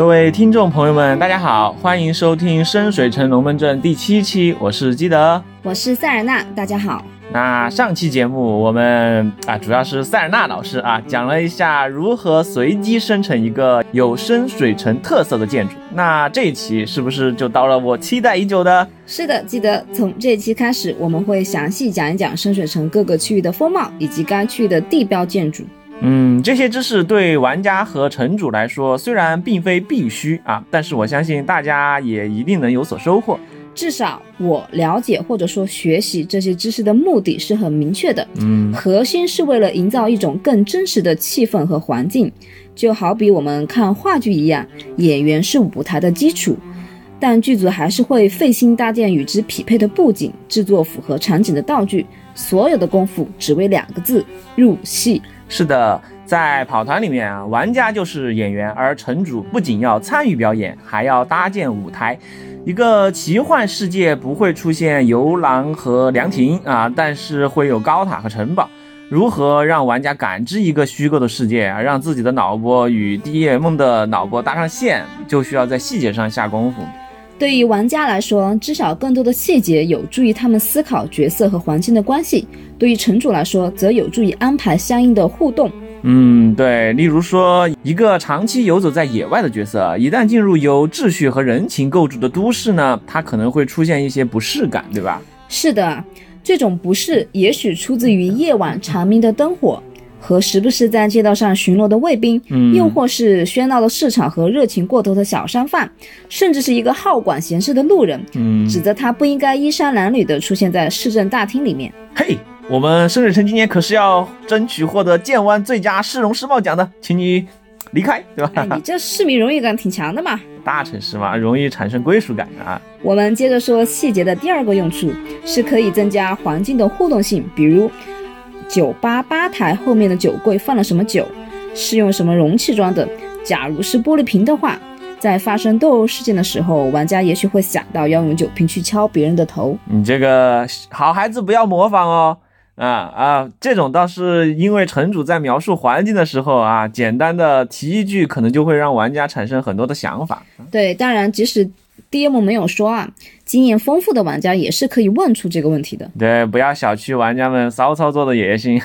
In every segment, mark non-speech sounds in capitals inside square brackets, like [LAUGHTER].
各位听众朋友们，大家好，欢迎收听深水城龙门阵第七期，我是基德，我是塞尔纳，大家好。那上期节目我们啊，主要是塞尔纳老师啊，讲了一下如何随机生成一个有深水城特色的建筑。那这一期是不是就到了我期待已久的？是的，记得从这一期开始，我们会详细讲一讲深水城各个区域的风貌以及该区域的地标建筑。嗯，这些知识对玩家和城主来说虽然并非必须啊，但是我相信大家也一定能有所收获。至少我了解或者说学习这些知识的目的是很明确的，嗯，核心是为了营造一种更真实的气氛和环境，就好比我们看话剧一样，演员是舞台的基础，但剧组还是会费心搭建与之匹配的布景，制作符合场景的道具，所有的功夫只为两个字：入戏。是的，在跑团里面啊，玩家就是演员，而城主不仅要参与表演，还要搭建舞台。一个奇幻世界不会出现游廊和凉亭啊，但是会有高塔和城堡。如何让玩家感知一个虚构的世界啊，让自己的脑波与 DM 的脑波搭上线，就需要在细节上下功夫。对于玩家来说，知晓更多的细节有助于他们思考角色和环境的关系；对于城主来说，则有助于安排相应的互动。嗯，对，例如说，一个长期游走在野外的角色，一旦进入由秩序和人情构筑的都市呢，他可能会出现一些不适感，对吧？是的，这种不适也许出自于夜晚长明的灯火和时不时在街道上巡逻的卫兵，嗯，又或是喧闹的市场和热情过头的小商贩，甚至是一个好管闲事的路人，嗯，指责他不应该衣衫褴褛地出现在市政大厅里面。嘿。我们深水城今年可是要争取获得剑湾最佳市容市貌奖的，请你离开，对吧？你这市民荣誉感挺强的嘛。大城市嘛，容易产生归属感啊。我们接着说细节的第二个用处，是可以增加环境的互动性。比如，酒吧吧台后面的酒柜放了什么酒，是用什么容器装的。假如是玻璃瓶的话，在发生斗殴事件的时候，玩家也许会想到要用酒瓶去敲别人的头。你这个好孩子不要模仿哦。啊啊，这种倒是因为城主在描述环境的时候啊，简单的提一句，可能就会让玩家产生很多的想法。对，当然，即使 DM 没有说啊，经验丰富的玩家也是可以问出这个问题的。对，不要小觑玩家们骚操作的野心。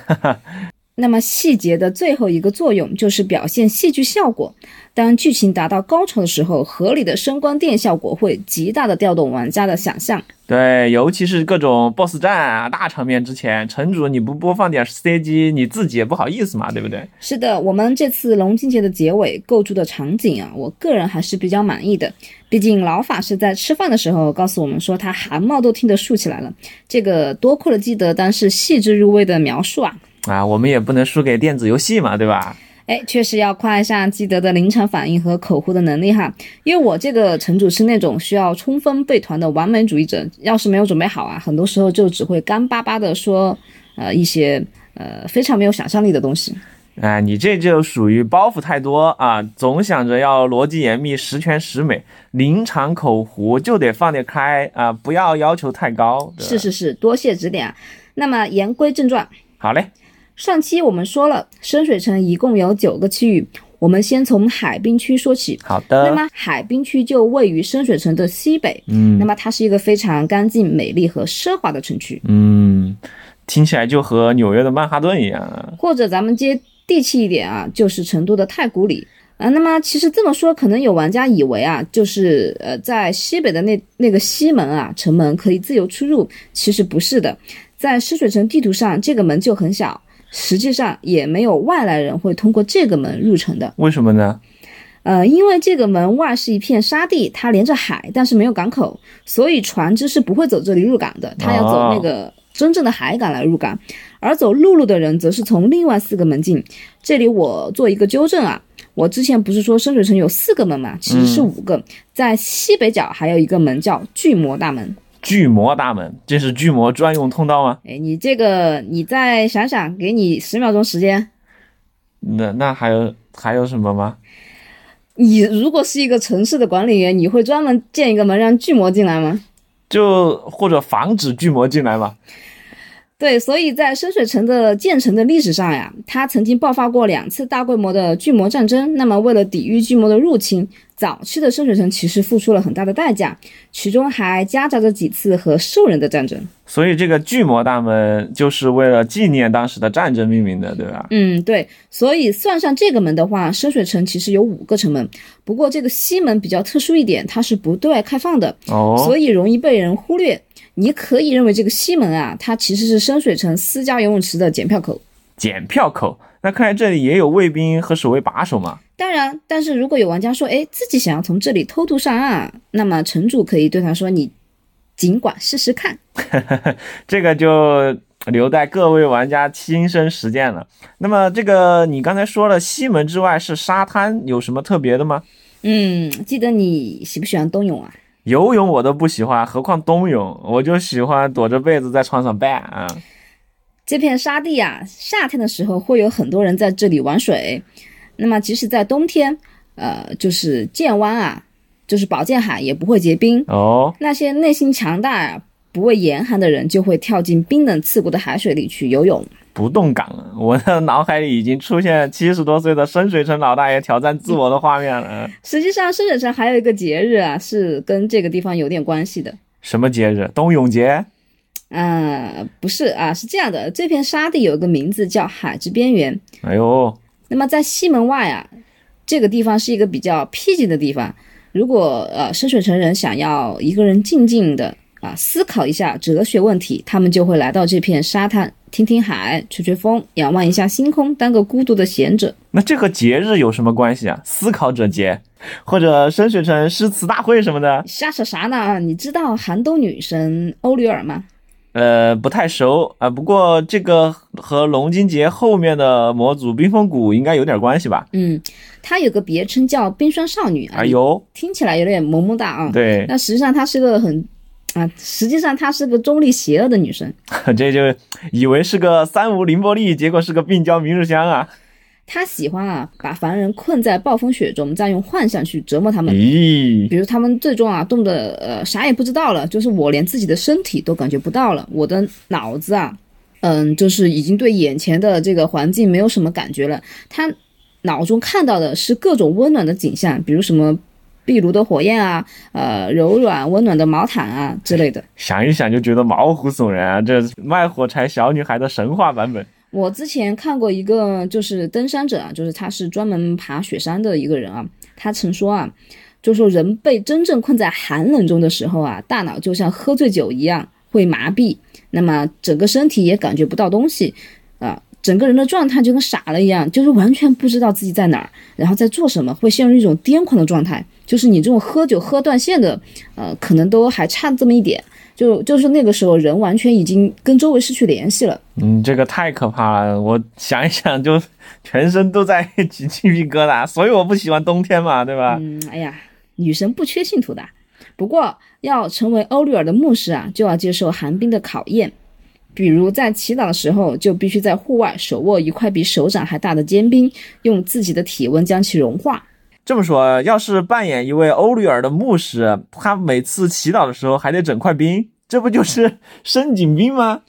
那么细节的最后一个作用就是表现戏剧效果。当剧情达到高潮的时候，合理的声光电效果会极大的调动玩家的想象。对，尤其是各种 BOSS 战啊、大场面之前，城主你不播放点 CG，你自己也不好意思嘛，对不对？是的，我们这次龙金节的结尾构筑的场景啊，我个人还是比较满意的。毕竟老法师在吃饭的时候告诉我们说，他汗毛都听得竖起来了。这个多亏了基德当时细致入微的描述啊。啊，我们也不能输给电子游戏嘛，对吧？哎，确实要夸一下基德的临场反应和口胡的能力哈。因为我这个城主是那种需要充分备团的完美主义者，要是没有准备好啊，很多时候就只会干巴巴的说，呃，一些呃非常没有想象力的东西。哎，你这就属于包袱太多啊，总想着要逻辑严密、十全十美，临场口胡就得放得开啊，不要要求太高。是是是，多谢指点。那么言归正传，好嘞。上期我们说了，深水城一共有九个区域，我们先从海滨区说起。好的。那么海滨区就位于深水城的西北。嗯。那么它是一个非常干净、美丽和奢华的城区。嗯，听起来就和纽约的曼哈顿一样。或者咱们接地气一点啊，就是成都的太古里啊。那么其实这么说，可能有玩家以为啊，就是呃，在西北的那那个西门啊，城门可以自由出入。其实不是的，在深水城地图上，这个门就很小。实际上也没有外来人会通过这个门入城的，为什么呢？呃，因为这个门外是一片沙地，它连着海，但是没有港口，所以船只是不会走这里入港的，它要走那个真正的海港来入港，而走陆路的人则是从另外四个门进。这里我做一个纠正啊，我之前不是说深水城有四个门嘛，其实是五个，在西北角还有一个门叫巨魔大门。巨魔大门，这是巨魔专用通道吗？哎，你这个，你再想想，给你十秒钟时间。那那还有还有什么吗？你如果是一个城市的管理员，你会专门建一个门让巨魔进来吗？就或者防止巨魔进来吗？对，所以在深水城的建成的历史上呀，它曾经爆发过两次大规模的巨魔战争。那么，为了抵御巨魔的入侵，早期的深水城其实付出了很大的代价，其中还夹杂着几次和兽人的战争。所以，这个巨魔大门就是为了纪念当时的战争命名的，对吧？嗯，对。所以算上这个门的话，深水城其实有五个城门。不过，这个西门比较特殊一点，它是不对外开放的，哦，所以容易被人忽略。你可以认为这个西门啊，它其实是深水城私家游泳池的检票口。检票口，那看来这里也有卫兵和守卫把守嘛？当然，但是如果有玩家说，哎，自己想要从这里偷渡上岸，那么城主可以对他说，你尽管试试看。[LAUGHS] 这个就留待各位玩家亲身实践了。那么，这个你刚才说了，西门之外是沙滩，有什么特别的吗？嗯，记得你喜不喜欢冬泳啊？游泳我都不喜欢，何况冬泳？我就喜欢躲着被子在床上扮啊。这片沙地啊，夏天的时候会有很多人在这里玩水。那么即使在冬天，呃，就是剑湾啊，就是宝剑海也不会结冰哦。那些内心强大、不畏严寒的人，就会跳进冰冷刺骨的海水里去游泳。不动港，我的脑海里已经出现七十多岁的深水城老大爷挑战自我的画面了。实际上，深水城还有一个节日啊，是跟这个地方有点关系的。什么节日？冬泳节？嗯，不是啊，是这样的，这片沙地有一个名字叫海之边缘。哎呦，那么在西门外啊，这个地方是一个比较僻静的地方。如果呃深水城人想要一个人静静的啊思考一下哲学问题，他们就会来到这片沙滩。听听海，吹吹风，仰望一下星空，当个孤独的贤者。那这和节日有什么关系啊？思考者节，或者升学成诗词大会什么的？瞎扯啥呢？你知道寒冬女神欧吕尔吗？呃，不太熟啊。不过这个和龙津节后面的模组冰封谷应该有点关系吧？嗯，她有个别称叫冰霜少女。哎呦，听起来有点萌萌哒啊。对，那实际上她是个很。啊，实际上她是个中立邪恶的女生，[LAUGHS] 这就以为是个三无凌波丽，结果是个病娇明日香啊。她喜欢啊，把凡人困在暴风雪中，再用幻象去折磨他们。咦，比如他们最终啊冻得呃啥也不知道了，就是我连自己的身体都感觉不到了，我的脑子啊，嗯，就是已经对眼前的这个环境没有什么感觉了。他脑中看到的是各种温暖的景象，比如什么。壁炉的火焰啊，呃，柔软温暖的毛毯啊之类的，想一想就觉得毛骨悚然啊！这卖火柴小女孩的神话版本。我之前看过一个，就是登山者啊，就是他是专门爬雪山的一个人啊，他曾说啊，就说人被真正困在寒冷中的时候啊，大脑就像喝醉酒一样会麻痹，那么整个身体也感觉不到东西啊。整个人的状态就跟傻了一样，就是完全不知道自己在哪儿，然后在做什么，会陷入一种癫狂的状态。就是你这种喝酒喝断线的，呃，可能都还差这么一点。就就是那个时候，人完全已经跟周围失去联系了。嗯，这个太可怕了，我想一想就全身都在起鸡皮疙瘩。所以我不喜欢冬天嘛，对吧？嗯，哎呀，女神不缺信徒的。不过要成为欧律尔的牧师啊，就要接受寒冰的考验。比如在祈祷的时候，就必须在户外手握一块比手掌还大的坚冰，用自己的体温将其融化。这么说，要是扮演一位欧律尔的牧师，他每次祈祷的时候还得整块冰，这不就是 [LAUGHS] 深井冰吗？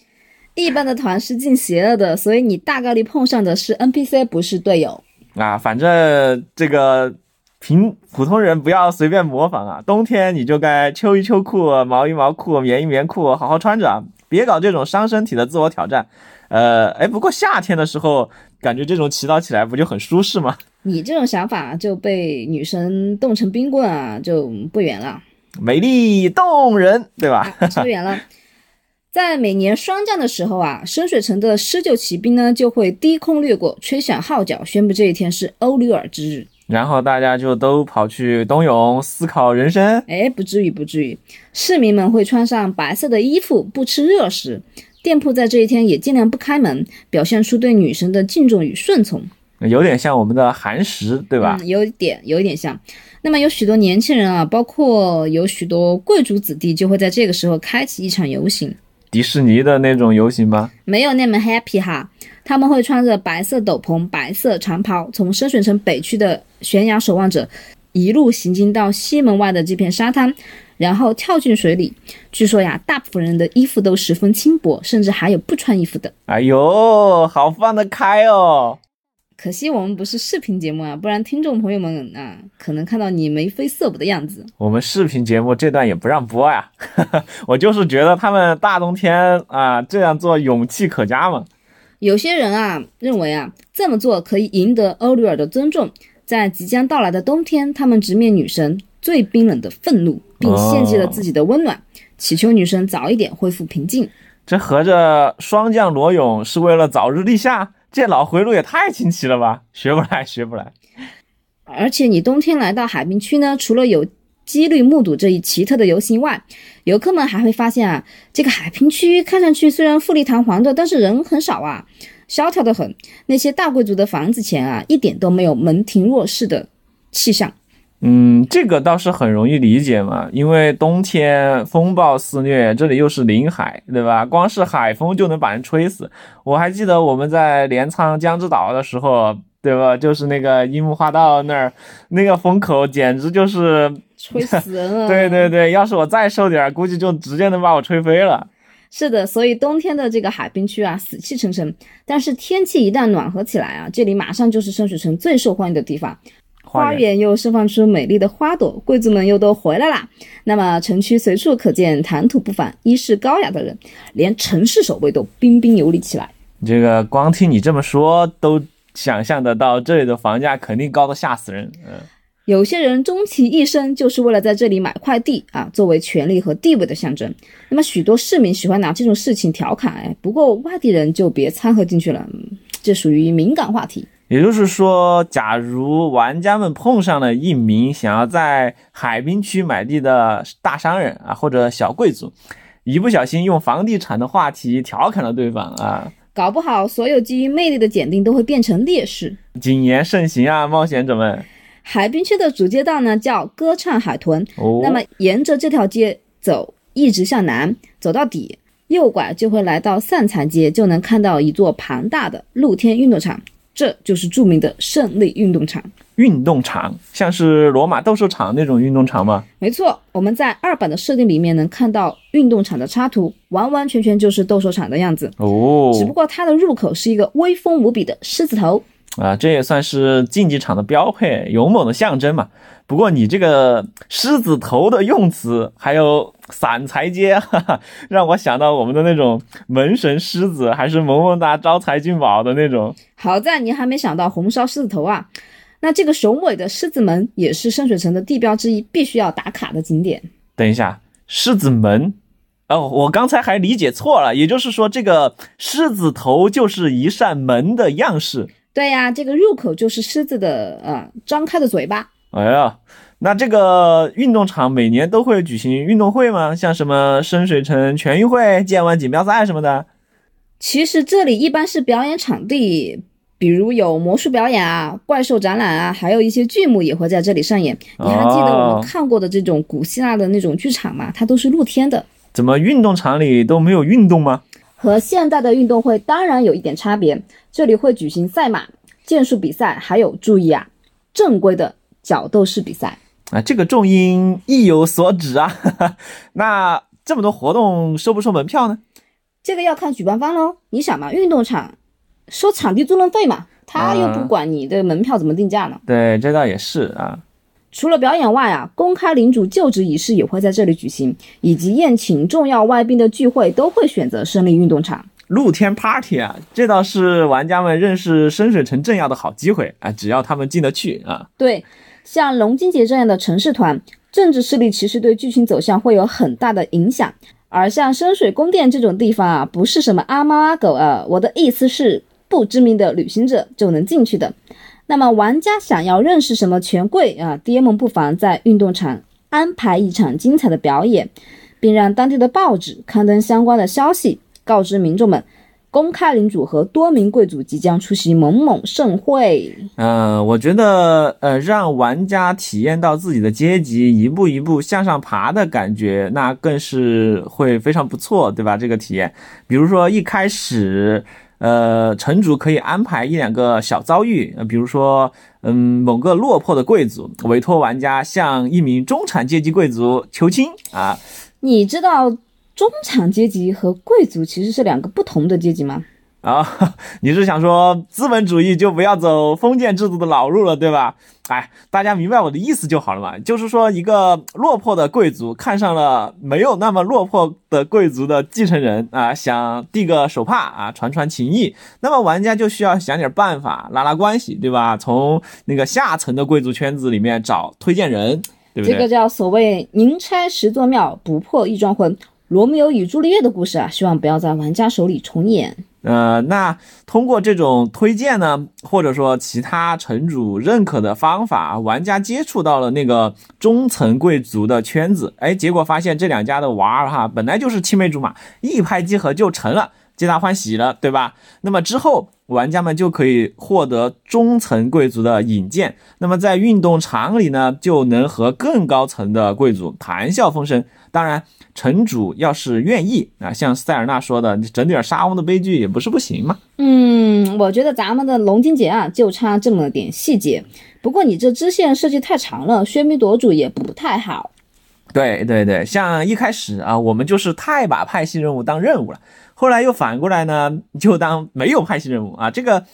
一般的团是进邪恶的，所以你大概率碰上的是 NPC，不是队友啊。反正这个平普通人不要随便模仿啊。冬天你就该秋衣秋裤、毛衣毛裤、棉衣棉裤，好好穿着啊。别搞这种伤身体的自我挑战，呃，哎，不过夏天的时候，感觉这种祈祷起来不就很舒适吗？你这种想法就被女神冻成冰棍啊，就不远了。美丽动人，对吧？不远了。在每年霜降的时候啊，深水城的施救骑兵呢就会低空掠过，吹响号角，宣布这一天是欧里尔之日。然后大家就都跑去冬泳，思考人生。哎，不至于，不至于。市民们会穿上白色的衣服，不吃热食。店铺在这一天也尽量不开门，表现出对女神的敬重与顺从。有点像我们的寒食，对吧？有点，有一点像。那么有许多年轻人啊，包括有许多贵族子弟，就会在这个时候开启一场游行。迪士尼的那种游行吗？没有那么 happy 哈。他们会穿着白色斗篷、白色长袍，从深水城北区的悬崖守望者，一路行进到西门外的这片沙滩。然后跳进水里。据说呀，大部分人的衣服都十分轻薄，甚至还有不穿衣服的。哎呦，好放得开哦！可惜我们不是视频节目啊，不然听众朋友们啊，可能看到你眉飞色舞的样子。我们视频节目这段也不让播呀，[LAUGHS] 我就是觉得他们大冬天啊这样做勇气可嘉嘛。有些人啊认为啊这么做可以赢得欧吕尔的尊重，在即将到来的冬天，他们直面女神最冰冷的愤怒，并献祭了自己的温暖，祈求女神早一点恢复平静。这合着霜降裸泳是为了早日立夏？这脑回路也太清奇了吧！学不来，学不来。而且你冬天来到海滨区呢，除了有几率目睹这一奇特的游行外，游客们还会发现啊，这个海滨区看上去虽然富丽堂皇的，但是人很少啊，萧条的很。那些大贵族的房子前啊，一点都没有门庭若市的气象。嗯，这个倒是很容易理解嘛，因为冬天风暴肆虐，这里又是临海，对吧？光是海风就能把人吹死。我还记得我们在镰仓江之岛的时候，对吧？就是那个樱木花道那儿，那个风口简直就是吹死人 [LAUGHS] 了。对对对，要是我再瘦点，估计就直接能把我吹飞了。是的，所以冬天的这个海滨区啊，死气沉沉。但是天气一旦暖和起来啊，这里马上就是深水城最受欢迎的地方。花园又释放出美丽的花朵，贵族们又都回来啦。那么城区随处可见谈吐不凡、衣饰高雅的人，连城市守卫都彬彬有礼起来。这个光听你这么说，都想象得到这里的房价肯定高的吓死人。嗯，有些人终其一生就是为了在这里买块地啊，作为权力和地位的象征。那么许多市民喜欢拿这种事情调侃，哎，不过外地人就别掺和进去了，这属于敏感话题。也就是说，假如玩家们碰上了一名想要在海滨区买地的大商人啊，或者小贵族，一不小心用房地产的话题调侃了对方啊，搞不好所有基于魅力的检定都会变成劣势。谨言慎行啊，冒险者们！海滨区的主街道呢叫歌唱海豚，哦，那么沿着这条街走，一直向南走到底，右拐就会来到散财街，就能看到一座庞大的露天运动场。这就是著名的胜利运动场。运动场像是罗马斗兽场那种运动场吗？没错，我们在二版的设定里面能看到运动场的插图，完完全全就是斗兽场的样子哦。只不过它的入口是一个威风无比的狮子头啊，这也算是竞技场的标配，勇猛的象征嘛。不过你这个狮子头的用词，还有散财街，哈哈，让我想到我们的那种门神狮子，还是萌萌哒招财进宝的那种。好在你还没想到红烧狮子头啊！那这个雄伟的狮子门也是深水城的地标之一，必须要打卡的景点。等一下，狮子门？哦，我刚才还理解错了，也就是说这个狮子头就是一扇门的样式。对呀，这个入口就是狮子的呃张开的嘴巴。哎呀，那这个运动场每年都会举行运动会吗？像什么深水城全运会、剑湾锦标赛什么的？其实这里一般是表演场地，比如有魔术表演啊、怪兽展览啊，还有一些剧目也会在这里上演。你还记得我们看过的这种古希腊的那种剧场吗？它都是露天的。怎么运动场里都没有运动吗？和现代的运动会当然有一点差别，这里会举行赛马、剑术比赛，还有注意啊，正规的。角斗士比赛啊，这个重音意有所指啊。[LAUGHS] 那这么多活动收不收门票呢？这个要看举办方喽。你想嘛，运动场收场地租赁费嘛，他又不管你的门票怎么定价呢？对，这倒也是啊。除了表演外啊，公开领主就职仪式也会在这里举行，以及宴请重要外宾的聚会都会选择胜利运动场。露天 party 啊，这倒是玩家们认识深水城政要的好机会啊，只要他们进得去啊。对。像龙金杰这样的城市团，政治势力其实对剧情走向会有很大的影响。而像深水宫殿这种地方啊，不是什么阿猫阿狗啊，我的意思是不知名的旅行者就能进去的。那么玩家想要认识什么权贵啊，DM 不妨在运动场安排一场精彩的表演，并让当地的报纸刊登相关的消息，告知民众们。公开领主和多名贵族即将出席某某盛会。嗯，我觉得，呃，让玩家体验到自己的阶级一步一步向上爬的感觉，那更是会非常不错，对吧？这个体验，比如说一开始，呃，城主可以安排一两个小遭遇，呃，比如说，嗯，某个落魄的贵族委托玩家向一名中产阶级贵族求亲啊。你知道中产阶级和贵族其实是两个不同的阶级吗？啊，[LAUGHS] 你是想说资本主义就不要走封建制度的老路了，对吧？哎，大家明白我的意思就好了嘛。就是说，一个落魄的贵族看上了没有那么落魄的贵族的继承人啊，想递个手帕啊，传传情谊。那么玩家就需要想点办法拉拉关系，对吧？从那个下层的贵族圈子里面找推荐人，对不对？这个叫所谓宁拆十座庙，不破一桩婚。罗密欧与朱丽叶的故事啊，希望不要在玩家手里重演。呃，那通过这种推荐呢，或者说其他城主认可的方法，玩家接触到了那个中层贵族的圈子，哎，结果发现这两家的娃儿哈，本来就是青梅竹马，一拍即合就成了，皆大欢喜了，对吧？那么之后。玩家们就可以获得中层贵族的引荐，那么在运动场里呢，就能和更高层的贵族谈笑风生。当然，城主要是愿意啊，像塞尔纳说的，你整点沙翁的悲剧也不是不行嘛。嗯，我觉得咱们的龙金节啊，就差这么点细节。不过你这支线设计太长了，喧宾夺主也不太好。对对对，像一开始啊，我们就是太把派系任务当任务了。后来又反过来呢，就当没有派系任务啊，这个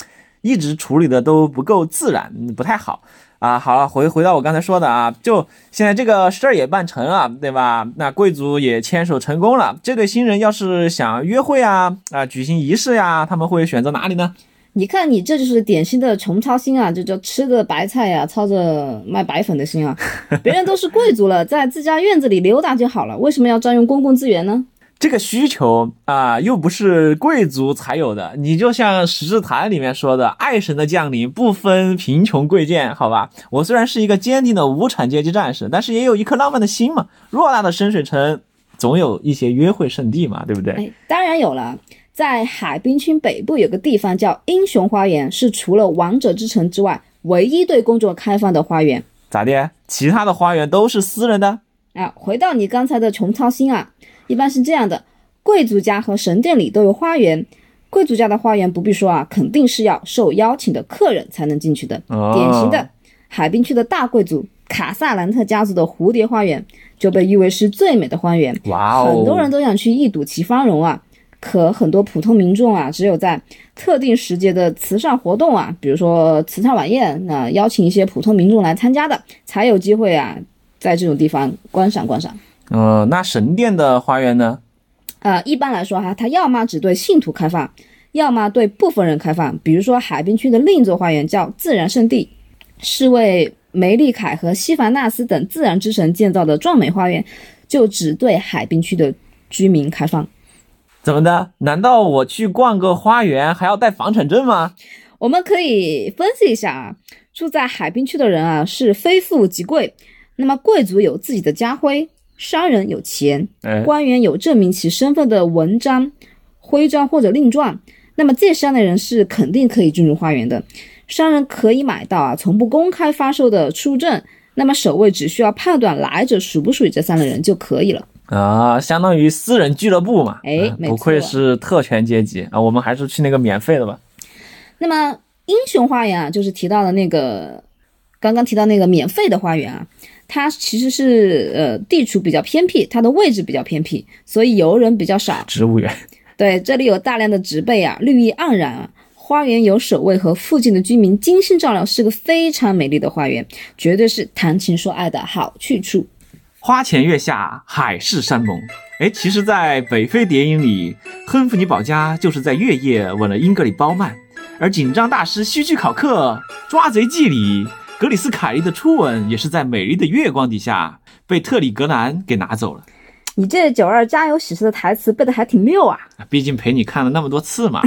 一直处理的都不够自然，不太好啊。好了，回回到我刚才说的啊，就现在这个事儿也办成了，对吧？那贵族也牵手成功了。这对新人要是想约会啊啊，举行仪式呀，他们会选择哪里呢？你看，你这就是典型的穷操心啊，就叫吃的白菜呀，操着卖白粉的心啊。[LAUGHS] 别人都是贵族了，在自家院子里溜达就好了，为什么要占用公共资源呢？这个需求啊，又不是贵族才有的。你就像《十字坛》里面说的，爱神的降临不分贫穷贵贱，好吧？我虽然是一个坚定的无产阶级战士，但是也有一颗浪漫的心嘛。偌大的深水城，总有一些约会圣地嘛，对不对？哎，当然有了。在海滨区北部有个地方叫英雄花园，是除了王者之城之外，唯一对公众开放的花园。咋的？其他的花园都是私人的？啊，回到你刚才的穷操心啊。一般是这样的，贵族家和神殿里都有花园。贵族家的花园不必说啊，肯定是要受邀请的客人才能进去的。典型的海滨区的大贵族卡萨兰特家族的蝴蝶花园就被誉为是最美的花园。哇哦！很多人都想去一睹其芳容啊。可很多普通民众啊，只有在特定时节的慈善活动啊，比如说慈善晚宴，那邀请一些普通民众来参加的，才有机会啊，在这种地方观赏观赏。呃，那神殿的花园呢？呃，一般来说哈，它要么只对信徒开放，要么对部分人开放。比如说海滨区的另一座花园叫自然圣地，是为梅利凯和西凡纳斯等自然之神建造的壮美花园，就只对海滨区的居民开放。怎么的？难道我去逛个花园还要带房产证吗？我们可以分析一下啊，住在海滨区的人啊，是非富即贵。那么贵族有自己的家徽。商人有钱，官员有证明其身份的文章、徽章或者令状，那么这三类人是肯定可以进入花园的。商人可以买到啊，从不公开发售的出入证，那么守卫只需要判断来者属不属于这三类人就可以了啊，相当于私人俱乐部嘛。哎，不愧是特权阶级啊，我们还是去那个免费的吧。那么英雄花园啊，就是提到的那个，刚刚提到那个免费的花园啊。它其实是呃地处比较偏僻，它的位置比较偏僻，所以游人比较少。植物园，对，这里有大量的植被啊，绿意盎然啊。花园有守卫和附近的居民精心照料，是个非常美丽的花园，绝对是谈情说爱的好去处。花前月下，海誓山盟。哎，其实，在《北非谍影》里，亨弗尼保加就是在月夜吻了英格里褒曼，而紧张大师希区考克《抓贼记》里。格里斯凯利的初吻也是在美丽的月光底下被特里格兰给拿走了。你这九二家有喜事的台词背的还挺溜啊！毕竟陪你看了那么多次嘛。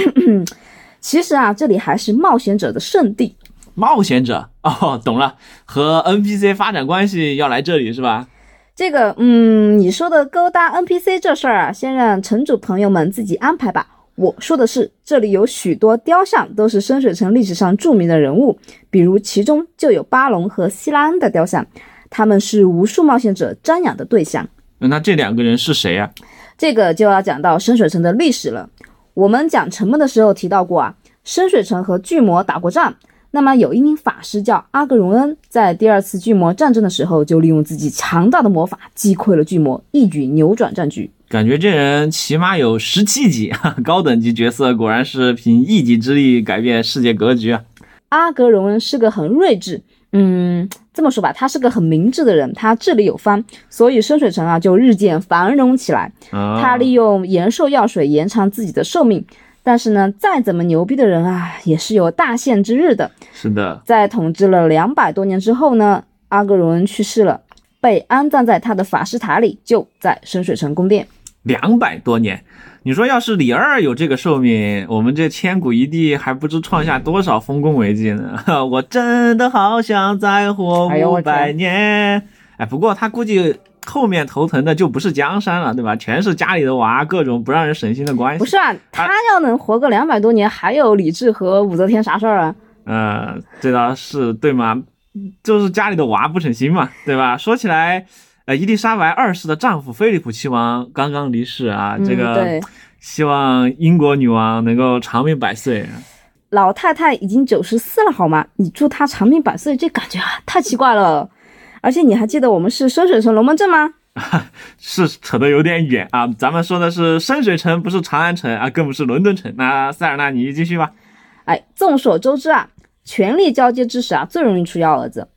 [COUGHS] 其实啊，这里还是冒险者的圣地。冒险者哦，懂了，和 NPC 发展关系要来这里是吧？这个，嗯，你说的勾搭 NPC 这事儿啊，先让城主朋友们自己安排吧。我说的是，这里有许多雕像，都是深水城历史上著名的人物，比如其中就有巴隆和希拉恩的雕像，他们是无数冒险者瞻仰的对象。那这两个人是谁呀？这个就要讲到深水城的历史了。我们讲沉闷的时候提到过啊，深水城和巨魔打过仗。那么有一名法师叫阿格荣恩，在第二次巨魔战争的时候，就利用自己强大的魔法击溃了巨魔，一举扭转战局。感觉这人起码有十七级，高等级角色果然是凭一己之力改变世界格局啊！阿格荣恩是个很睿智，嗯，这么说吧，他是个很明智的人，他智力有方，所以深水城啊就日渐繁荣起来。他利用延寿药水延长自己的寿命。但是呢，再怎么牛逼的人啊，也是有大限之日的。是的，在统治了两百多年之后呢，阿格荣恩去世了，被安葬在他的法师塔里，就在深水城宫殿。两百多年，你说要是李二有这个寿命，我们这千古一帝还不知创下多少丰功伟绩呢？[LAUGHS] 我真的好想再活五百年。哎，不过他估计。后面头疼的就不是江山了，对吧？全是家里的娃，各种不让人省心的关系。不是啊，他要能活个两百多年，还有李治和武则天啥事儿啊？嗯，这倒是对吗？就是家里的娃不省心嘛，对吧？说起来，呃，伊丽莎白二世的丈夫菲利普亲王刚刚离世啊，这个希望英国女王能够长命百岁。老太太已经九十四了，好吗？你祝她长命百岁，这感觉啊太奇怪了。而且你还记得我们是深水城龙门阵吗？[LAUGHS] 是扯得有点远啊，咱们说的是深水城，不是长安城啊，更不是伦敦城。那塞尔纳，你继续吧。哎，众所周知啊，权力交接之时啊，最容易出幺蛾子。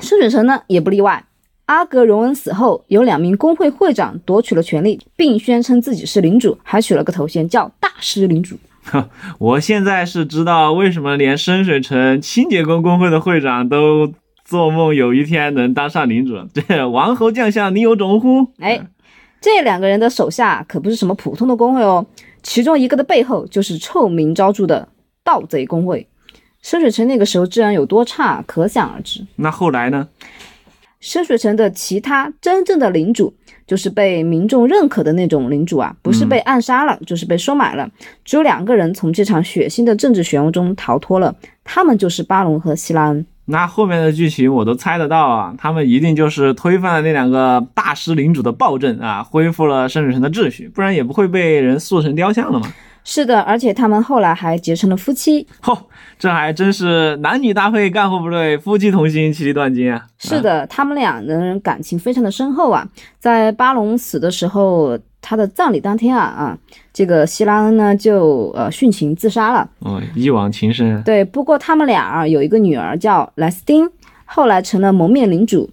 深水城呢也不例外。阿格荣恩死后，有两名工会会长夺取了权力，并宣称自己是领主，还取了个头衔叫大师领主。[LAUGHS] 我现在是知道为什么连深水城清洁工工会的会长都。做梦有一天能当上领主，[LAUGHS] 这王侯将相宁有种乎？哎，这两个人的手下可不是什么普通的工会哦，其中一个的背后就是臭名昭著的盗贼工会。深水城那个时候治安有多差，可想而知。那后来呢？深水城的其他真正的领主，就是被民众认可的那种领主啊，不是被暗杀了，就是被收买了。只有两个人从这场血腥的政治漩涡中逃脱了，他们就是巴隆和希拉恩。那后面的剧情我都猜得到啊，他们一定就是推翻了那两个大师领主的暴政啊，恢复了圣水城的秩序，不然也不会被人塑成雕像了嘛。是的，而且他们后来还结成了夫妻。[LAUGHS] 嚯，这还真是男女搭配干活不累，夫妻同心其利断金啊。是的，他们俩人感情非常的深厚啊。在巴隆死的时候。他的葬礼当天啊啊，这个希拉恩呢就呃殉情自杀了。哦，一往情深。对，不过他们俩啊有一个女儿叫莱斯汀，后来成了蒙面领主。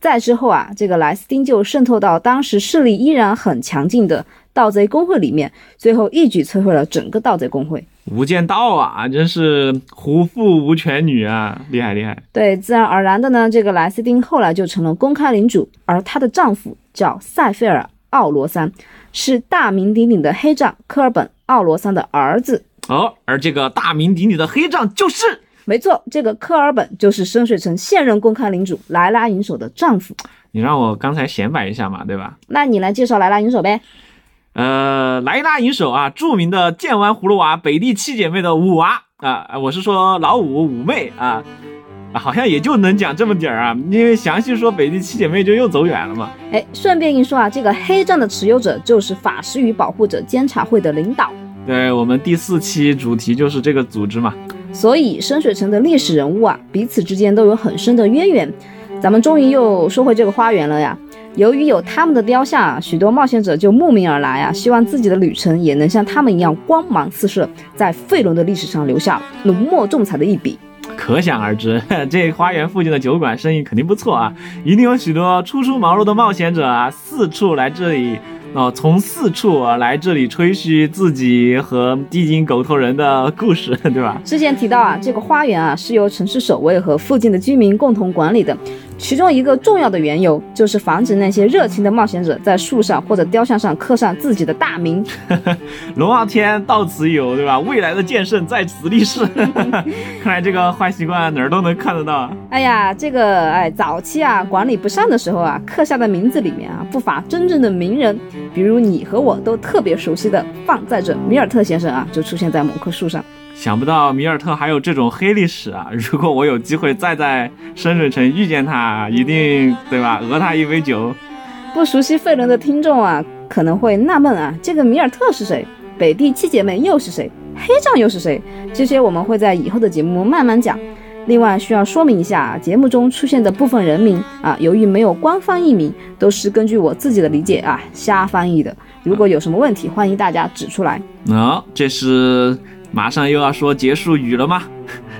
再之后啊，这个莱斯汀就渗透到当时势力依然很强劲的盗贼工会里面，最后一举摧毁了整个盗贼工会。无间道啊，真是虎父无犬女啊，厉害厉害。对，自然而然的呢，这个莱斯汀后来就成了公开领主，而她的丈夫叫塞菲尔。奥罗桑是大名鼎鼎的黑杖科尔本·奥罗桑的儿子哦，而这个大名鼎鼎的黑杖就是没错，这个科尔本就是深水城现任公开领主莱拉银手的丈夫。你让我刚才显摆一下嘛，对吧？那你来介绍莱拉银手呗。呃，莱拉银手啊，著名的剑湾葫芦娃北地七姐妹的五娃啊，我是说老五五妹啊。啊，好像也就能讲这么点儿啊，因为详细说北地七姐妹就又走远了嘛。哎，顺便一说啊，这个黑杖的持有者就是法师与保护者监察会的领导。对我们第四期主题就是这个组织嘛。所以深水城的历史人物啊，彼此之间都有很深的渊源。咱们终于又说回这个花园了呀。由于有他们的雕像啊，许多冒险者就慕名而来啊，希望自己的旅程也能像他们一样光芒四射，在费伦的历史上留下浓墨重彩的一笔。可想而知，[LAUGHS] 这花园附近的酒馆生意肯定不错啊！一定有许多初出茅庐的冒险者啊，四处来这里哦，从四处来这里吹嘘自己和地精狗头人的故事，[LAUGHS] 对吧？之前提到啊，这个花园啊是由城市守卫和附近的居民共同管理的。其中一个重要的缘由，就是防止那些热情的冒险者在树上或者雕像上刻上自己的大名。[LAUGHS] 龙傲天到此一游，对吧？未来的剑圣在此立誓。[LAUGHS] 看来这个坏习惯哪儿都能看得到。哎呀，这个哎，早期啊管理不善的时候啊，刻下的名字里面啊不乏真正的名人，比如你和我都特别熟悉的放在者米尔特先生啊，就出现在某棵树上。想不到米尔特还有这种黑历史啊！[LAUGHS] 如果我有机会再在深水城遇见他，一定对吧？讹他一杯酒。不熟悉费伦的听众啊，可能会纳闷啊，这个米尔特是谁？北地七姐妹又是谁？黑杖又是谁？这些我们会在以后的节目慢慢讲。另外需要说明一下，节目中出现的部分人名啊，由于没有官方译名，都是根据我自己的理解啊瞎翻译的。如果有什么问题，欢迎大家指出来。哦，这是马上又要说结束语了吗？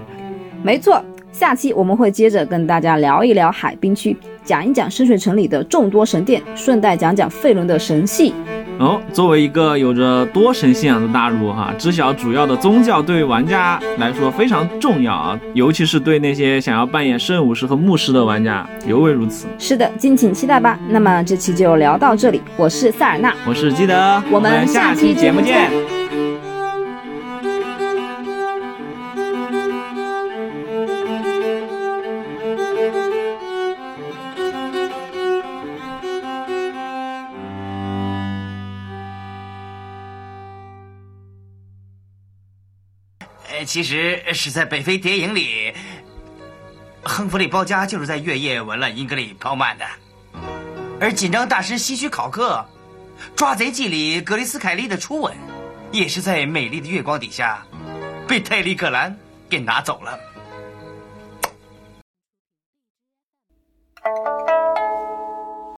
[LAUGHS] 没错，下期我们会接着跟大家聊一聊海滨区，讲一讲深水城里的众多神殿，顺带讲讲费伦的神系。哦，作为一个有着多神信仰的大陆哈，知晓主要的宗教对玩家来说非常重要啊，尤其是对那些想要扮演圣武士和牧师的玩家尤为如此。是的，敬请期待吧。那么这期就聊到这里，我是塞尔纳，我是基德，我们下期节目见。其实是在《北非谍影》里，亨弗利·包家就是在月夜吻了英格里·鲍曼的，而紧张大师西区考克，《抓贼记》里格雷斯·凯利的初吻，也是在美丽的月光底下，被泰利·克兰给拿走了。